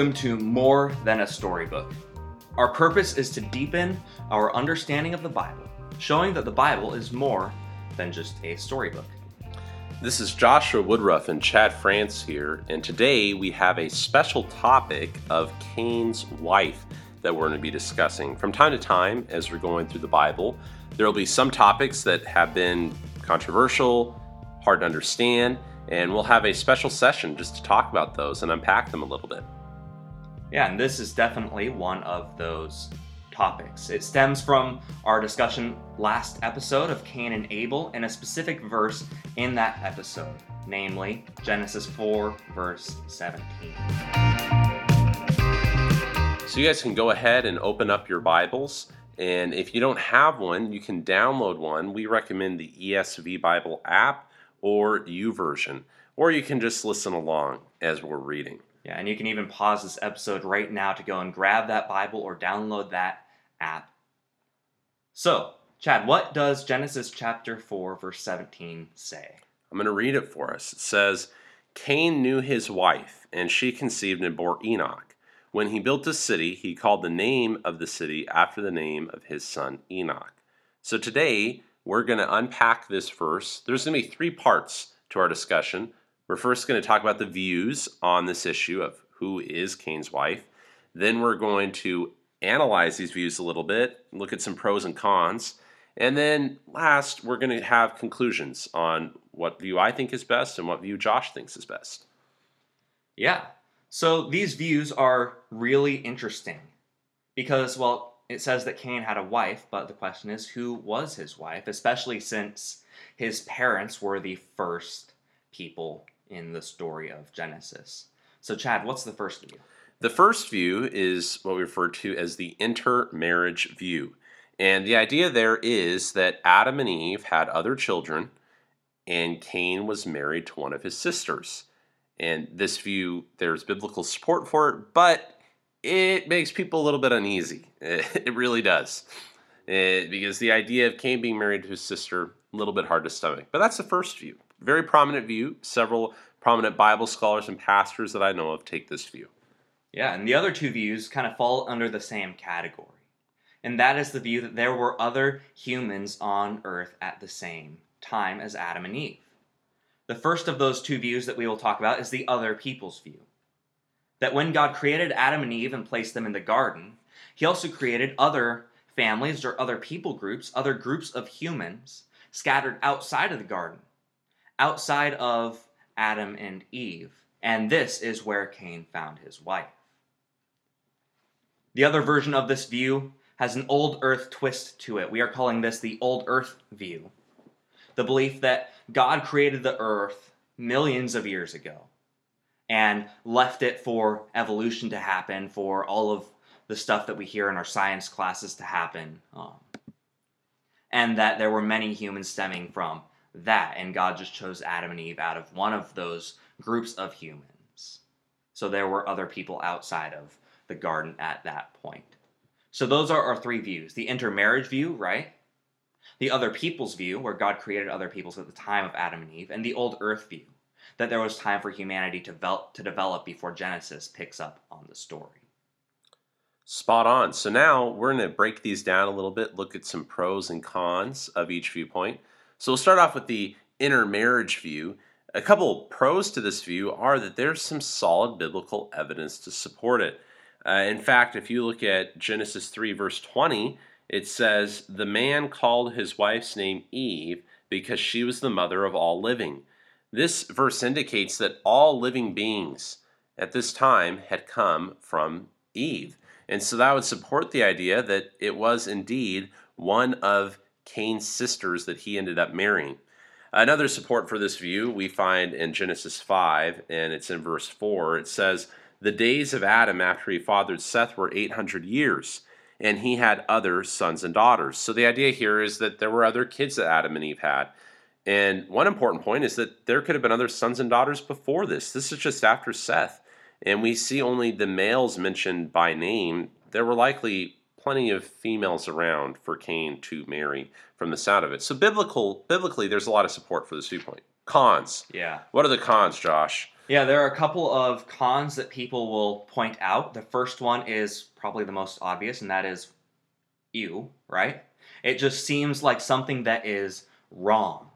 Welcome to More Than a Storybook. Our purpose is to deepen our understanding of the Bible, showing that the Bible is more than just a storybook. This is Joshua Woodruff and Chad Frantz here, and today we have a special topic of Cain's wife that we're going to be discussing. From time to time, as we're going through the Bible, there will be some topics that have been controversial, hard to understand, and we'll have a special session just to talk about those and unpack them a little bit. Yeah, and this is definitely one of those topics. It stems from our discussion last episode of Cain and Abel and a specific verse in that episode, namely Genesis 4, verse 17. So you guys can go ahead and open up your Bibles. And if you don't have one, you can download one. We recommend the ESV Bible app or YouVersion, or you can just listen along as we're reading. Yeah, and you can even pause this episode right now to go and grab that Bible or download that app. So, Chad, what does Genesis chapter 4, verse 17 say? I'm going to read it for us. It says, Cain knew his wife, and she conceived and bore Enoch. When he built a city, he called the name of the city after the name of his son Enoch. So today, we're going to unpack this verse. There's going to be three parts to our discussion. We're first going to talk about the views on this issue of who is Cain's wife. Then we're going to analyze these views a little bit, look at some pros and cons. And then last, we're going to have conclusions on what view I think is best and what view Josh thinks is best. Yeah. So these views are really interesting because, well, it says that Cain had a wife, but the question is who was his wife, especially since his parents were the first people in the story of Genesis. So, Chad, what's the first view? The first view is what we refer to as the intermarriage view. And the idea there is that Adam and Eve had other children, and Cain was married to one of his sisters. And this view, there's biblical support for it, but it makes people a little bit uneasy. It really does. It, eh, because the idea of Cain being married to his sister, a little bit hard to stomach. But that's the first view. Very prominent view. Several prominent Bible scholars and pastors that I know of take this view. Yeah, and the other two views kind of fall under the same category. And that is the view that there were other humans on earth at the same time as Adam and Eve. The first of those two views that we will talk about is the other people's view that when God created Adam and Eve and placed them in the garden, he also created other families or other people groups, other groups of humans scattered outside of the garden, outside of Adam and Eve. And this is where Cain found his wife. The other version of this view has an old earth twist to it. We are calling this the old earth view. The belief that God created the earth millions of years ago and left it for evolution to happen, for all of the stuff that we hear in our science classes to happen. Um, and that there were many humans stemming from that, and God just chose Adam and Eve out of one of those groups of humans. So there were other people outside of the garden at that point. So those are our three views the intermarriage view, right? The other people's view, where God created other peoples at the time of Adam and Eve, and the old earth view, that there was time for humanity to, to develop before Genesis picks up on the story. Spot on. So now we're going to break these down a little bit, look at some pros and cons of each viewpoint. So we'll start off with the intermarriage view. A couple pros to this view are that there's some solid biblical evidence to support it. Uh, in fact, if you look at Genesis 3, verse 20, it says, The man called his wife's name Eve because she was the mother of all living. This verse indicates that all living beings at this time had come from Eve. And so that would support the idea that it was indeed one of Cain's sisters that he ended up marrying. Another support for this view we find in Genesis 5, and it's in verse 4. It says, The days of Adam after he fathered Seth were 800 years, and he had other sons and daughters. So the idea here is that there were other kids that Adam and Eve had. And one important point is that there could have been other sons and daughters before this. This is just after Seth. And we see only the males mentioned by name. There were likely plenty of females around for Cain to marry from the sound of it. So biblical biblically there's a lot of support for this viewpoint. Cons. Yeah. What are the cons, Josh? Yeah, there are a couple of cons that people will point out. The first one is probably the most obvious, and that is you, right? It just seems like something that is wrong.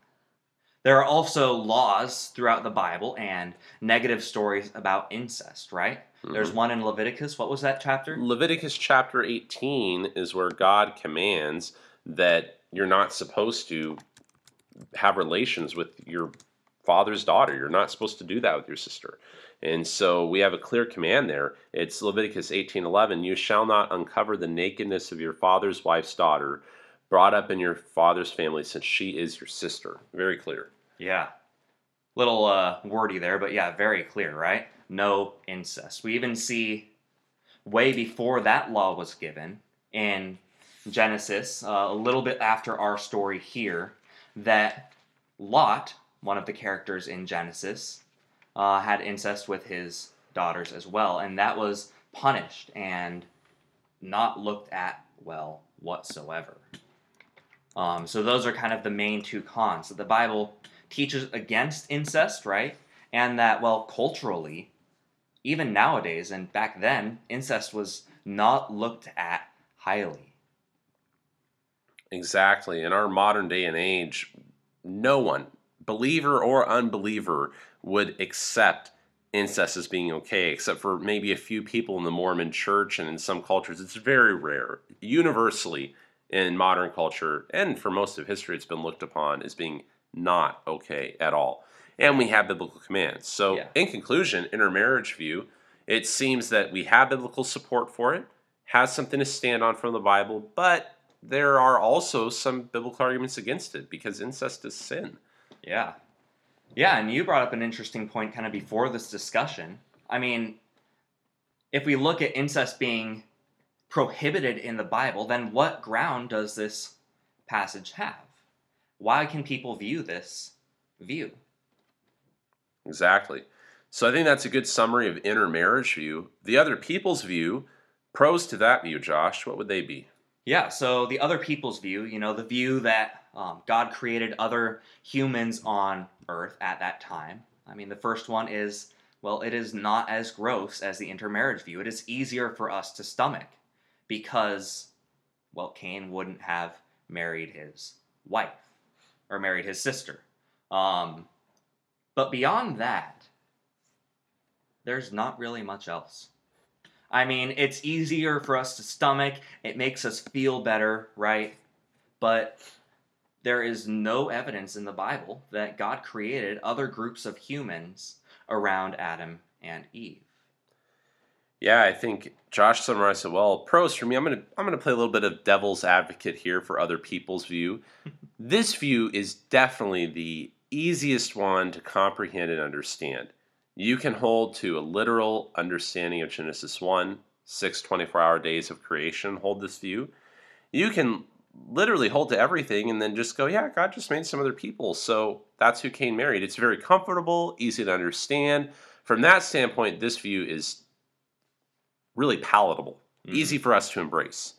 There are also laws throughout the Bible and negative stories about incest, right? There's Mhm. one in Leviticus. What was that chapter? Leviticus chapter 18 is where God commands that you're not supposed to have relations with your father's daughter. You're not supposed to do that with your sister. And so we have a clear command there. It's Leviticus 18:11, you shall not uncover the nakedness of your father's wife's daughter, brought up in your father's family since she is your sister. Very clear. Yeah. Little uh, wordy there, but yeah, very clear, right? No incest. We even see way before that law was given in Genesis, uh, a little bit after our story here, that Lot, one of the characters in Genesis, uh, had incest with his daughters as well, and that was punished and not looked at well whatsoever. Um, so those are kind of the main two cons. That the Bible teaches against incest, right? And that, well, culturally, even nowadays and back then, incest was not looked at highly. Exactly. In our modern day and age, no one, believer or unbeliever, would accept incest as being okay, except for maybe a few people in the Mormon church and in some cultures. It's very rare. Universally, in modern culture and for most of history, it's been looked upon as being not okay at all. And we have biblical commands. So, Yeah. in conclusion, intermarriage view, it seems that we have biblical support for it, has something to stand on from the Bible, but there are also some biblical arguments against it because incest is sin. Yeah. Yeah, and you brought up an interesting point kind of before this discussion. I mean, if we look at incest being prohibited in the Bible, then what ground does this passage have? Why can people view this view? Exactly. So I think that's a good summary of intermarriage view. The other people's view, pros to that view, Josh, what would they be? Yeah, so the other people's view, you know, the view that um, God created other humans on earth at that time. I mean, the first one is, well, it is not as gross as the intermarriage view. It is easier for us to stomach because, well, Cain wouldn't have married his wife or married his sister. Um, but beyond that, there's not really much else. I mean, it's easier for us to stomach, it makes us feel better, right? But there is no evidence in the Bible that God created other groups of humans around Adam and Eve. Yeah, I think Josh summarized it well. Pros for me, I'm gonna I'm gonna play a little bit of devil's advocate here for other people's view. this view is definitely the easiest one to comprehend and understand. You can hold to a literal understanding of Genesis 1, six 24 hour days of creation, hold this view. You can literally hold to everything and then just go, yeah, God just made some other people. So that's who Cain married. It's very comfortable, easy to understand. From that standpoint, this view is really palatable, Mhm. easy for us to embrace.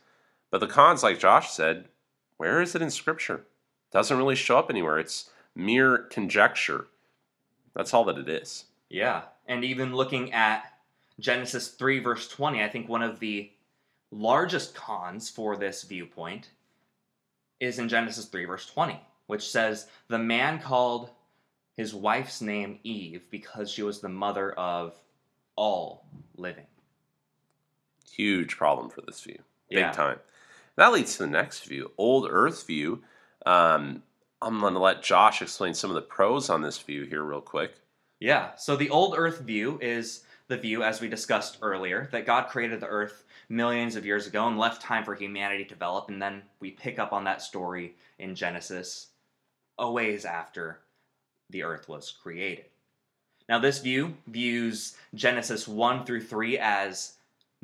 But the cons, like Josh said, where is it in Scripture? Doesn't really show up anywhere. It's mere conjecture. That's all that it is. Yeah, and even looking at Genesis 3, verse 20, I think one of the largest cons for this viewpoint is in Genesis 3, verse 20, which says, The man called his wife's name Eve because she was the mother of all living. Huge problem for this view. Big Yeah. time. That leads to the next view, Old Earth view. Um, I'm going to let Josh explain some of the pros on this view here, real quick. Yeah, so the old earth view is the view, as we discussed earlier, that God created the earth millions of years ago and left time for humanity to develop, and then we pick up on that story in Genesis a ways after the earth was created. Now, this view views Genesis 1 through 3 as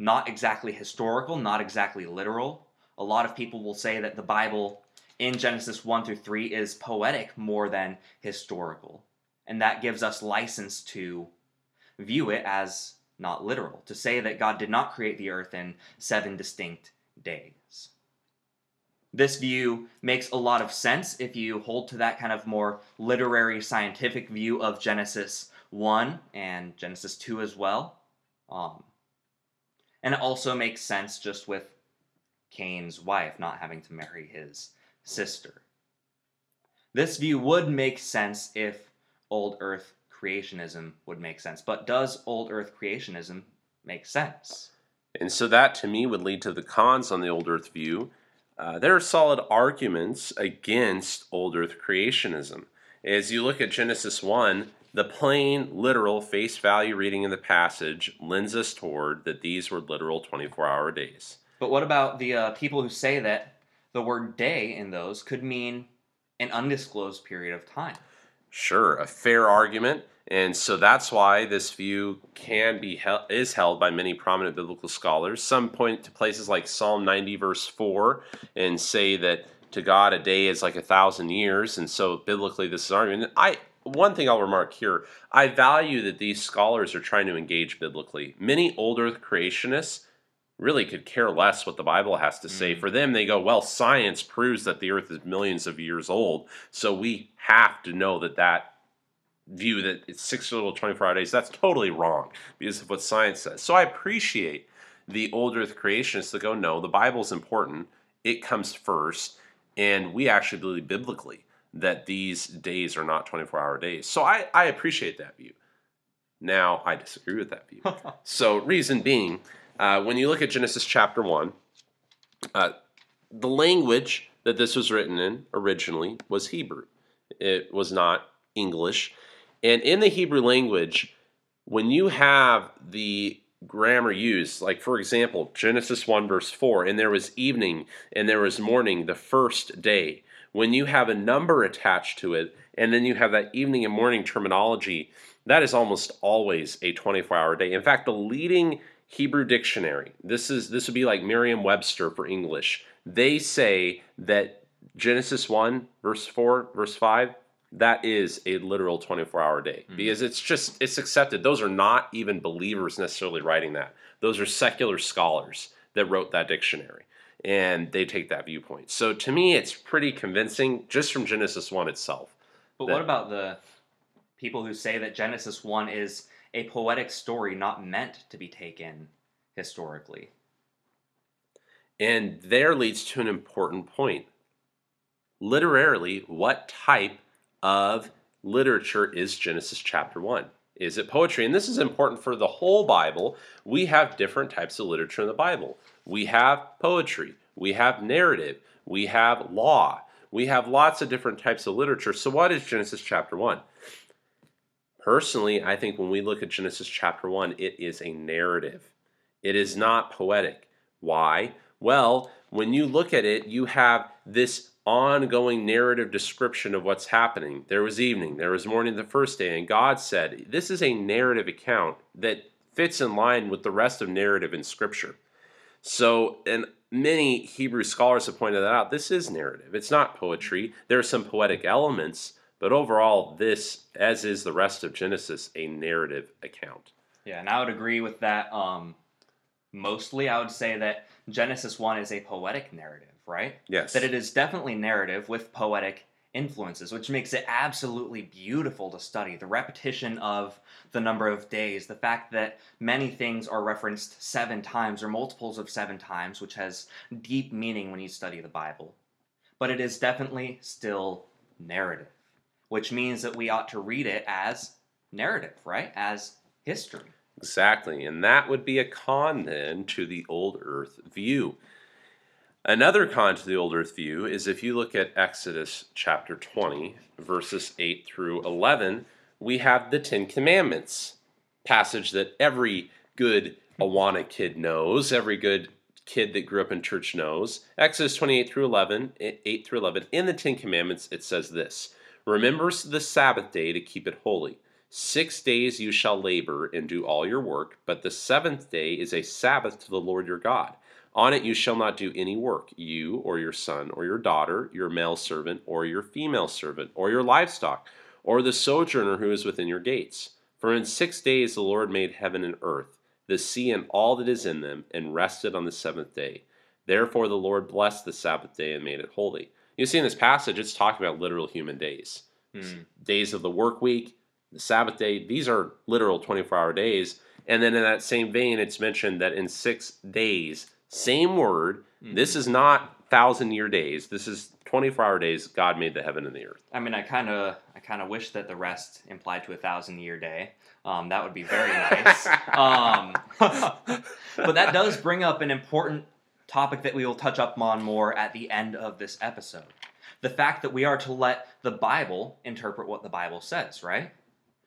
not exactly historical, not exactly literal. A lot of people will say that the Bible in Genesis 1 through 3 is poetic more than historical. And that gives us license to view it as not literal, to say that God did not create the earth in seven distinct days. This view makes a lot of sense if you hold to that kind of more literary scientific view of Genesis 1 and Genesis 2 as well. Um, and it also makes sense just with Cain's wife not having to marry his sister. This view would make sense if old earth creationism would make sense. But does old earth creationism make sense? And so that to me would lead to the cons on the old earth view. Uh, there are solid arguments against old earth creationism. As you look at Genesis 1, the plain, literal, face value reading in the passage lends us toward that these were literal 24 hour days. But what about the uh, people who say that the word day in those could mean an undisclosed period of time? Sure, a fair argument. And so that's why this view can be held, is held by many prominent biblical scholars. Some point to places like Psalm 90 verse 4 and say that to God a day is like a thousand years, and so biblically this is an argument. I one thing I'll remark here, I value that these scholars are trying to engage biblically. Many old earth creationists really could care less what the Bible has to say. Mm. For them, they go, well, science proves that the earth is millions of years old, so we have to know that that view that it's six little 24 hour days, that's totally wrong because of what science says. So I appreciate the old earth creationists that go, no, the Bible's important, it comes first, and we actually believe biblically that these days are not 24 hour days. So I, I appreciate that view. Now, I disagree with that view. so, reason being, uh, when you look at Genesis chapter 1, uh, the language that this was written in originally was Hebrew, it was not English. And in the Hebrew language, when you have the grammar used, like for example, Genesis 1 verse 4, and there was evening and there was morning the first day when you have a number attached to it, and then you have that evening and morning terminology, that is almost always a 24 hour day. In fact, the leading Hebrew dictionary, this is this would be like Merriam-Webster for English. They say that Genesis 1 verse 4 verse 5 that is a literal 24 hour day mm-hmm. because it's just it's accepted those are not even believers necessarily writing that those are secular scholars that wrote that dictionary and they take that viewpoint. So to me, it's pretty convincing just from Genesis 1 itself. But what about the people who say that Genesis 1 is a poetic story not meant to be taken historically? And there leads to an important point. Literarily, what type of literature is Genesis chapter 1? Is it poetry? And this is important for the whole Bible. We have different types of literature in the Bible. We have poetry, we have narrative, we have law, we have lots of different types of literature. So, what is Genesis chapter 1? Personally, I think when we look at Genesis chapter 1, it is a narrative. It is not poetic. Why? Well, when you look at it, you have this ongoing narrative description of what's happening. There was evening, there was morning the first day, and God said, This is a narrative account that fits in line with the rest of narrative in Scripture. So, and many Hebrew scholars have pointed that out. This is narrative, it's not poetry. There are some poetic elements, but overall, this, as is the rest of Genesis, a narrative account. Yeah, and I would agree with that. Um, mostly, I would say that Genesis 1 is a poetic narrative, right? Yes. That it is definitely narrative with poetic influences, which makes it absolutely beautiful to study. The repetition of the number of days, the fact that many things are referenced seven times or multiples of seven times, which has deep meaning when you study the Bible. But it is definitely still narrative, which means that we ought to read it as narrative, right? As history. Exactly. And that would be a con then to the old earth view. Another con to the old earth view is if you look at Exodus chapter 20, verses 8 through 11, we have the Ten Commandments, passage that every good Awana kid knows, every good kid that grew up in church knows. Exodus 28 through 11, 8 through 11, in the Ten Commandments, it says this Remember the Sabbath day to keep it holy. Six days you shall labor and do all your work, but the seventh day is a Sabbath to the Lord your God. On it you shall not do any work, you or your son or your daughter, your male servant or your female servant, or your livestock, or the sojourner who is within your gates. For in six days the Lord made heaven and earth, the sea and all that is in them, and rested on the seventh day. Therefore the Lord blessed the Sabbath day and made it holy. You see in this passage, it's talking about literal human days. Mm. Days of the work week, the Sabbath day. These are literal 24 hour days. And then in that same vein, it's mentioned that in six days, same word. Mm-hmm. This is not thousand year days. This is 24 hour days. God made the heaven and the earth. I mean, I kind of, I kind of wish that the rest implied to a thousand year day. Um, that would be very nice. um, but that does bring up an important topic that we will touch up on more at the end of this episode. The fact that we are to let the Bible interpret what the Bible says, right?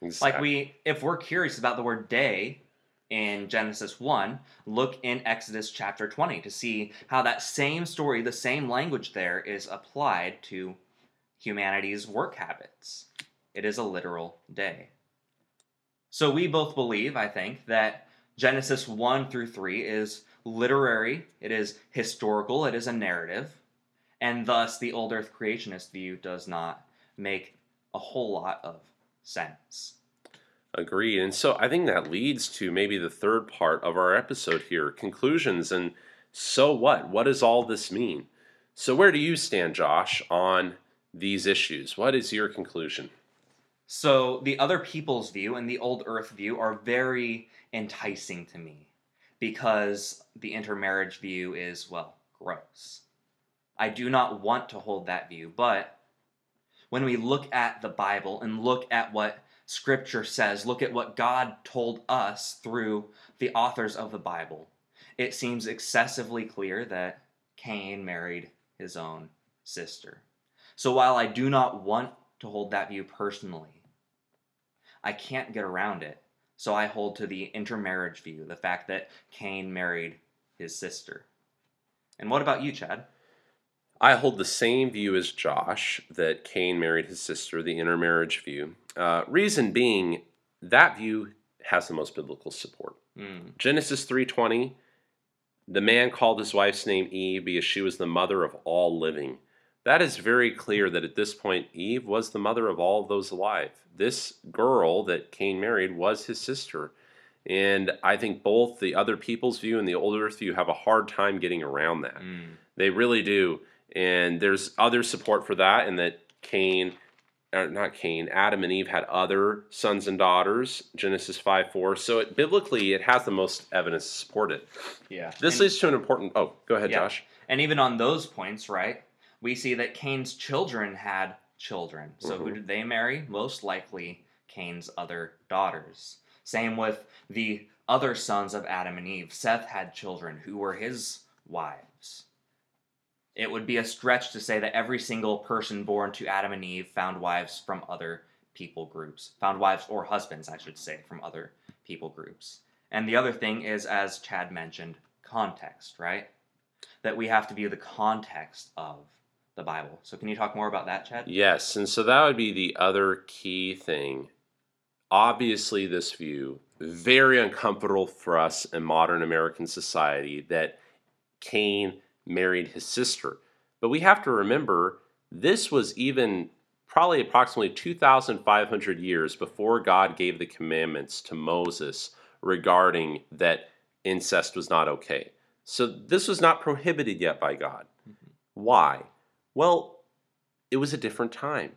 Exactly. Like we, if we're curious about the word day in Genesis 1, look in Exodus chapter 20 to see how that same story, the same language there is applied to humanity's work habits. It is a literal day. So we both believe, I think, that Genesis 1 through 3 is literary, it is historical, it is a narrative, and thus the old earth creationist view does not make a whole lot of sense. Agreed. And so I think that leads to maybe the third part of our episode here conclusions. And so what? What does all this mean? So, where do you stand, Josh, on these issues? What is your conclusion? So, the other people's view and the old earth view are very enticing to me because the intermarriage view is, well, gross. I do not want to hold that view, but when we look at the Bible and look at what Scripture says, look at what God told us through the authors of the Bible, it seems excessively clear that Cain married his own sister. So while I do not want to hold that view personally, I can't get around it. So I hold to the intermarriage view, the fact that Cain married his sister. And what about you, Chad? I hold the same view as Josh that Cain married his sister, the intermarriage view. Uh, reason being, that view has the most biblical support. Mm. Genesis 3:20, the man called his wife's name Eve because she was the mother of all living. That is very clear that at this point Eve was the mother of all of those alive. This girl that Cain married was his sister. And I think both the other people's view and the old earth view have a hard time getting around that. Mm. They really do. And there's other support for that, and that Cain, not Cain, Adam and Eve had other sons and daughters, Genesis 5 4. So it, biblically, it has the most evidence to support it. Yeah. This and, leads to an important. Oh, go ahead, Yeah. Josh. and even on those points, right? We see that Cain's children had children. So who Mhm. did they marry? Most likely Cain's other daughters. Same with the other sons of Adam and Eve. Seth had children who were his wives. It would be a stretch to say that every single person born to Adam and Eve found wives from other people groups, found wives or husbands, I should say, from other people groups. And the other thing is, as Chad mentioned, context, right? That we have to view the context of the Bible. So, can you talk more about that, Chad? Yes, and so that would be the other key thing. Obviously, this view, very uncomfortable for us in modern American society, that Cain married his sister. But we have to remember this was even probably approximately 2,500 years before God gave the commandments to Moses regarding that incest was not okay. So this was not prohibited yet by God. Mm-hmm. Why? Well, it was a different time.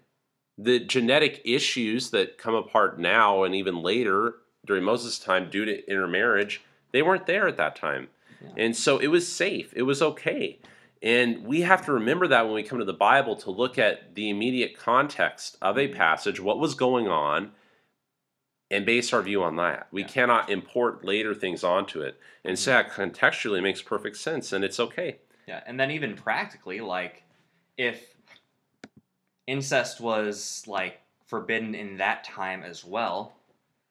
The genetic issues that come apart now and even later during Moses' time due to intermarriage, they weren't there at that time. Yeah. And so it was safe, it was okay. And we have to remember that when we come to the Bible to look at the immediate context of a mm-hmm. passage, what was going on, and base our view on that. We Yeah. cannot import later things onto it. And mm-hmm. so that contextually makes perfect sense and it's okay. Yeah, and then even practically, like, if incest was, like, forbidden in that time as well,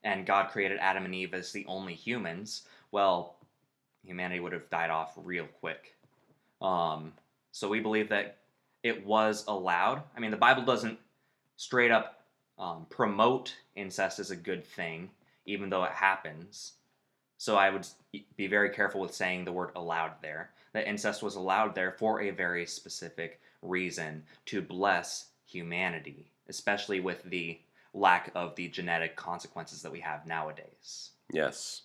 and God created Adam and Eve as the only humans, well, humanity would have died off real quick. Um, so we believe that it was allowed. I mean, the Bible doesn't straight up um, promote incest as a good thing, even though it happens. So I would be very careful with saying the word allowed there. That incest was allowed there for a very specific reason to bless humanity, especially with the lack of the genetic consequences that we have nowadays. Yes.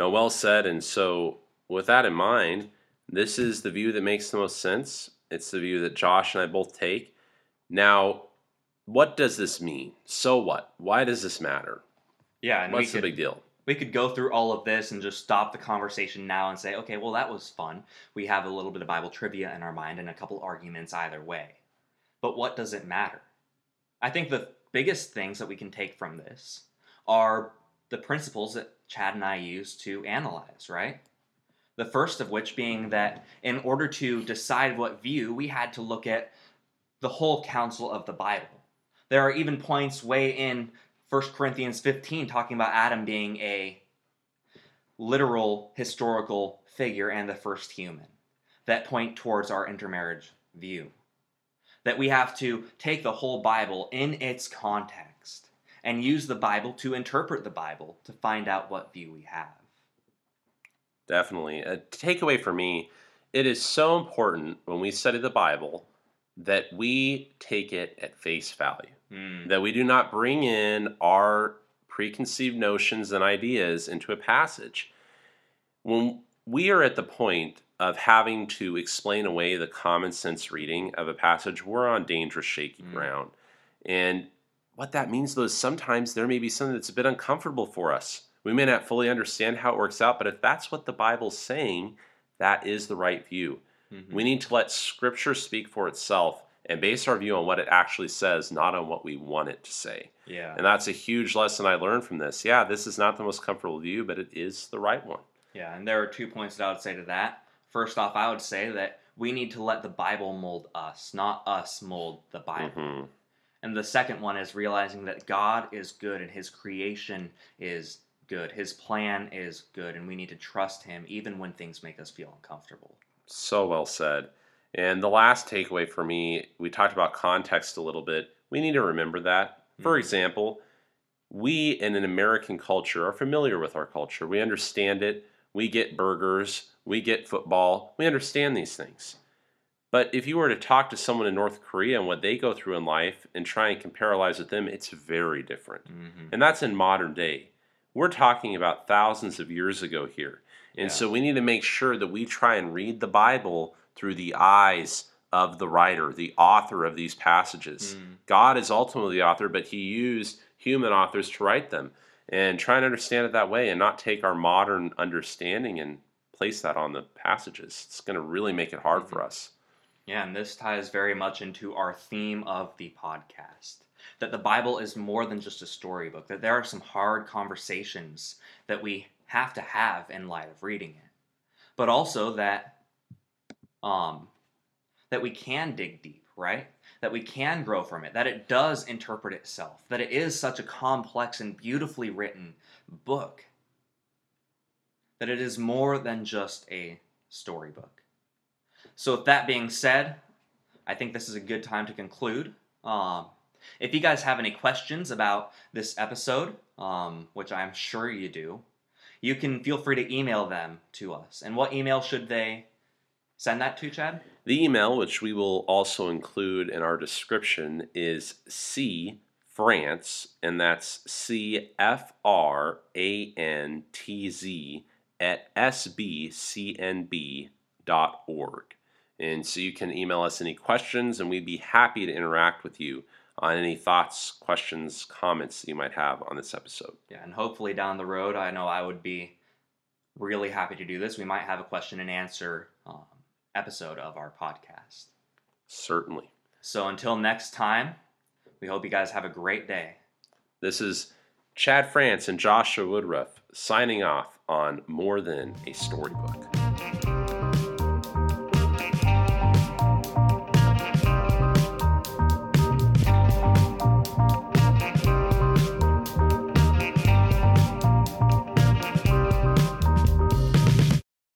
No, well said. And so, with that in mind, this is the view that makes the most sense. It's the view that Josh and I both take. Now, what does this mean? So what? Why does this matter? Yeah, and What's we the big deal? we could go through all of this and just stop the conversation now and say, okay, well, that was fun. We have a little bit of Bible trivia in our mind and a couple arguments either way. But what does it matter? I think the biggest things that we can take from this are the principles that Chad and I use to analyze, right? The first of which being that in order to decide what view, we had to look at the whole counsel of the Bible. There are even points way in 1 Corinthians 15 talking about Adam being a literal historical figure and the first human that point towards our intermarriage view. That we have to take the whole Bible in its context and use the Bible to interpret the Bible to find out what view we have. Definitely. A takeaway for me, it is so important when we study the Bible that we take it at face value. Mm. that we do not bring in our preconceived notions and ideas into a passage. When we are at the point of having to explain away the common sense reading of a passage, we're on dangerous, shaky Mm. ground. And what that means, though, is sometimes there may be something that's a bit uncomfortable for us. We may not fully understand how it works out, but if that's what the Bible's saying, that is the right view. Mhm. We need to let Scripture speak for itself and base our view on what it actually says, not on what we want it to say. yeah. And that's a huge lesson I learned from this. Yeah, this is not the most comfortable view, but it is the right one. Yeah, and there are two points that I would say to that. First off, I would say that we need to let the Bible mold us, not us mold the Bible. Mhm. And the second one is realizing that God is good and his creation is good. His plan is good, and we need to trust him even when things make us feel uncomfortable. So well said. And the last takeaway for me, we talked about context a little bit. We need to remember that. For Mhm. example, we in an American culture are familiar with our culture. We understand it. We get burgers. We get football. We understand these things. But if you were to talk to someone in North Korea and what they go through in life and try and compare lives with them, it's very different. Mm-hmm. And that's in modern day. We're talking about thousands of years ago here. And Yeah. so we need to make sure that we try and read the Bible through the eyes of the writer, the author of these passages. Mm. God is ultimately the author, but he used human authors to write them. And try and understand it that way and not take our modern understanding and place that on the passages. It's going to really make it hard for us. Yeah, and this ties very much into our theme of the podcast that the Bible is more than just a storybook, that there are some hard conversations that we have to have in light of reading it, but also that um, that we can dig deep, right? That we can grow from it, that it does interpret itself, that it is such a complex and beautifully written book, that it is more than just a storybook. So, with that being said, I think this is a good time to conclude. Um, if you guys have any questions about this episode, um, which I'm sure you do, you can feel free to email them to us. And what email should they send that to, Chad? The email, which we will also include in our description, is C Frantz, and that's C F R A N T Z at sbcnb.org. And so you can email us any questions, and we'd be happy to interact with you on any thoughts, questions, comments you might have on this episode. Yeah, and hopefully down the road, I know I would be really happy to do this. We might have a question and answer um, episode of our podcast. Certainly. So until next time, we hope you guys have a great day. This is Chad Frantz and Joshua Woodruff signing off on More Than a Storybook.